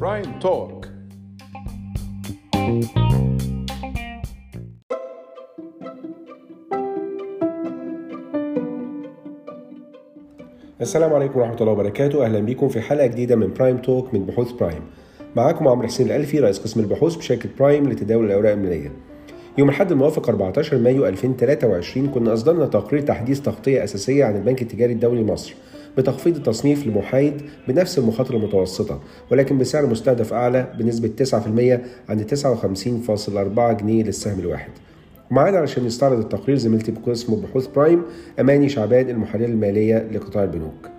Prime Talk السلام عليكم ورحمة الله وبركاته. أهلا بكم في حلقة جديدة من Prime Talk من بحوث برايم معاكم عمرو حسين الألفي رئيس قسم البحوث بشركة برايم لتداول الأوراق المالية. يوم الأحد الموافق 14 مايو 2023 كنا أصدرنا تقرير تحديث تغطية أساسية عن البنك التجاري الدولي مصر. بتخفيض التصنيف لمحايد بنفس المخاطرة المتوسطة ولكن بسعر مستهدف أعلى بنسبة 9% عند 59.4 جنيه للسهم الواحد. معانا علشان يستعرض التقرير زميلتي بقسم بحوث برايم أماني شعبان المحللة المالية لقطاع البنوك.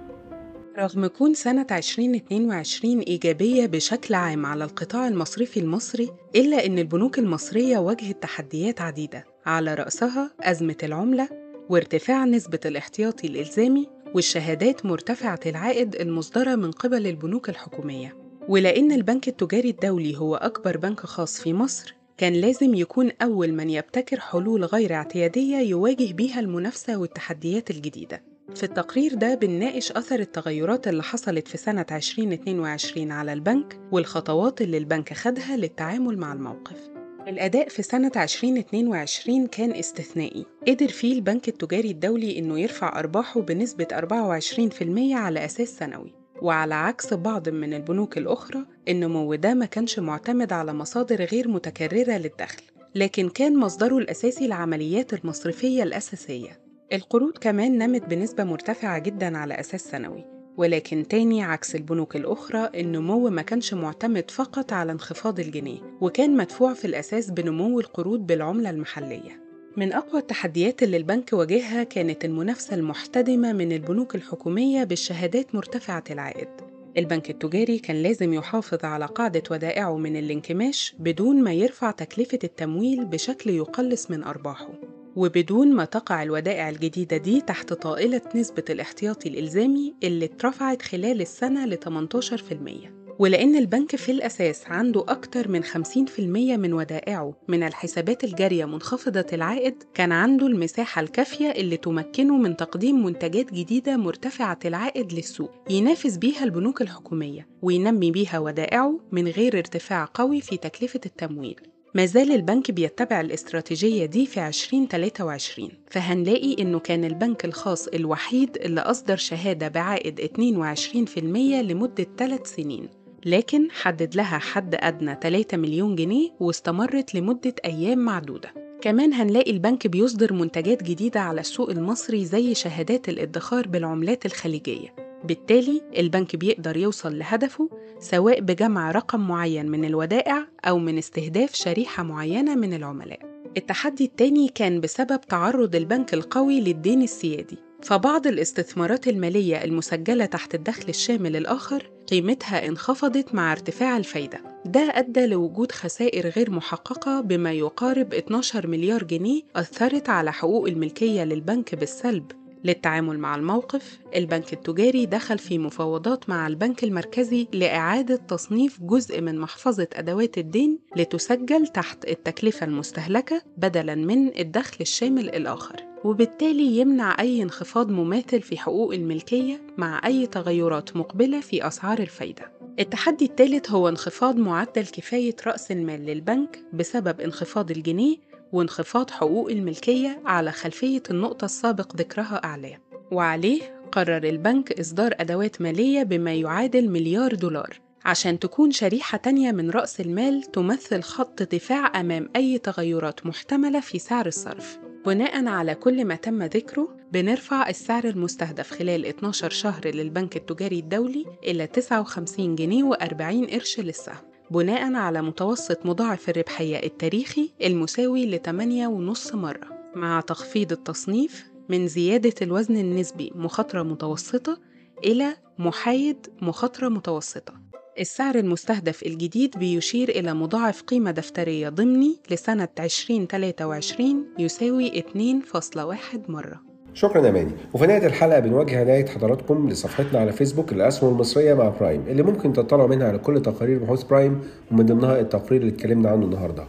رغم كون سنة 2022 إيجابية بشكل عام على القطاع المصرفي المصري إلا أن البنوك المصرية واجهت تحديات عديدة على رأسها أزمة العملة وارتفاع نسبة الاحتياطي الإلزامي والشهادات مرتفعة العائد المصدرة من قبل البنوك الحكومية. ولأن البنك التجاري الدولي هو أكبر بنك خاص في مصر كان لازم يكون أول من يبتكر حلول غير اعتيادية يواجه بيها المنافسة والتحديات الجديدة. في التقرير ده بنناقش أثر التغيرات اللي حصلت في سنة 2022 على البنك والخطوات اللي البنك خدها للتعامل مع الموقف. الأداء في سنة 2022 كان استثنائي. قدر فيه البنك التجاري الدولي إنه يرفع أرباحه بنسبة 24% على أساس سنوي. وعلى عكس بعض من البنوك الأخرى النمو ده ما كانش معتمد على مصادر غير متكررة للدخل لكن كان مصدره الأساسي العمليات المصرفية الأساسية. القروض كمان نمت بنسبة مرتفعة جدا على أساس سنوي. ولكن تاني عكس البنوك الأخرى النمو ما كانش معتمد فقط على انخفاض الجنيه وكان مدفوع في الأساس بنمو القروض بالعملة المحلية. من أقوى التحديات اللي البنك واجهها كانت المنافسة المحتدمة من البنوك الحكومية بالشهادات مرتفعة العائد. البنك التجاري كان لازم يحافظ على قاعدة ودائعه من الانكماش بدون ما يرفع تكلفة التمويل بشكل يقلص من أرباحه. وبدون ما تقع الودائع الجديدة دي تحت طائلة نسبة الاحتياطي الإلزامي اللي اترفعت خلال السنة ل 18% ولأن البنك في الأساس عنده أكتر من 50% من ودائعه من الحسابات الجارية منخفضة العائد كان عنده المساحة الكافية اللي تمكنه من تقديم منتجات جديدة مرتفعة العائد للسوق ينافس بيها البنوك الحكومية وينمي بيها ودائعه من غير ارتفاع قوي في تكلفة التمويل. ما زال البنك بيتبع الاستراتيجية دي في 2023 فهنلاقي إنه كان البنك الخاص الوحيد اللي أصدر شهادة بعائد 22% لمدة 3 سنين لكن حدد لها حد أدنى 3 مليون جنيه واستمرت لمدة أيام معدودة. كمان هنلاقي البنك بيصدر منتجات جديدة على السوق المصري زي شهادات الادخار بالعملات الخليجية. بالتالي البنك بيقدر يوصل لهدفه سواء بجمع رقم معين من الودائع أو من استهداف شريحة معينة من العملاء. التحدي التاني كان بسبب تعرض البنك القوي للدين السيادي فبعض الاستثمارات المالية المسجلة تحت الدخل الشامل الآخر قيمتها انخفضت مع ارتفاع الفايدة. ده أدى لوجود خسائر غير محققة بما يقارب 12 مليار جنيه أثرت على حقوق الملكية للبنك بالسلب. للتعامل مع الموقف البنك التجاري دخل في مفاوضات مع البنك المركزي لإعادة تصنيف جزء من محفظة أدوات الدين لتسجل تحت التكلفة المستهلكة بدلاً من الدخل الشامل الآخر وبالتالي يمنع أي انخفاض مماثل في حقوق الملكية مع أي تغيرات مقبلة في أسعار الفايدة. التحدي الثالث هو انخفاض معدل كفاية رأس المال للبنك بسبب انخفاض الجنيه وانخفاض حقوق الملكية على خلفية النقطة السابق ذكرها أعلى وعليه قرر البنك إصدار أدوات مالية بما يعادل مليار دولار عشان تكون شريحة تانية من رأس المال تمثل خط دفاع أمام أي تغيرات محتملة في سعر الصرف. بناء على كل ما تم ذكره بنرفع السعر المستهدف خلال 12 شهر للبنك التجاري الدولي إلى 59 جنيه و40 قرش للسهم. بناء على متوسط مضاعف الربحية التاريخي المساوي ل 8.5 مرة. مع تخفيض التصنيف من زيادة الوزن النسبي مخاطرة متوسطة إلى محايد مخاطرة متوسطة. السعر المستهدف الجديد بيشير إلى مضاعف قيمة دفترية ضمني لسنة 2023 يساوي 2.1 مرة. شكرا اماني وفي نهاية الحلقة بنوجه عنايه حضراتكم لصفحتنا على فيسبوك الأسهم المصرية مع برايم اللي ممكن تطلعوا منها على كل تقارير بحوث برايم ومن ضمنها التقرير اللي اتكلمنا عنه النهارده.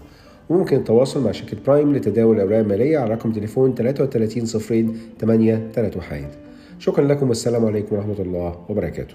وممكن التواصل مع شركة برايم لتداول الاوراق الماليه على رقم تليفون 33 صفرين 8 3 وحيد شكرا لكم والسلام عليكم ورحمة الله وبركاته.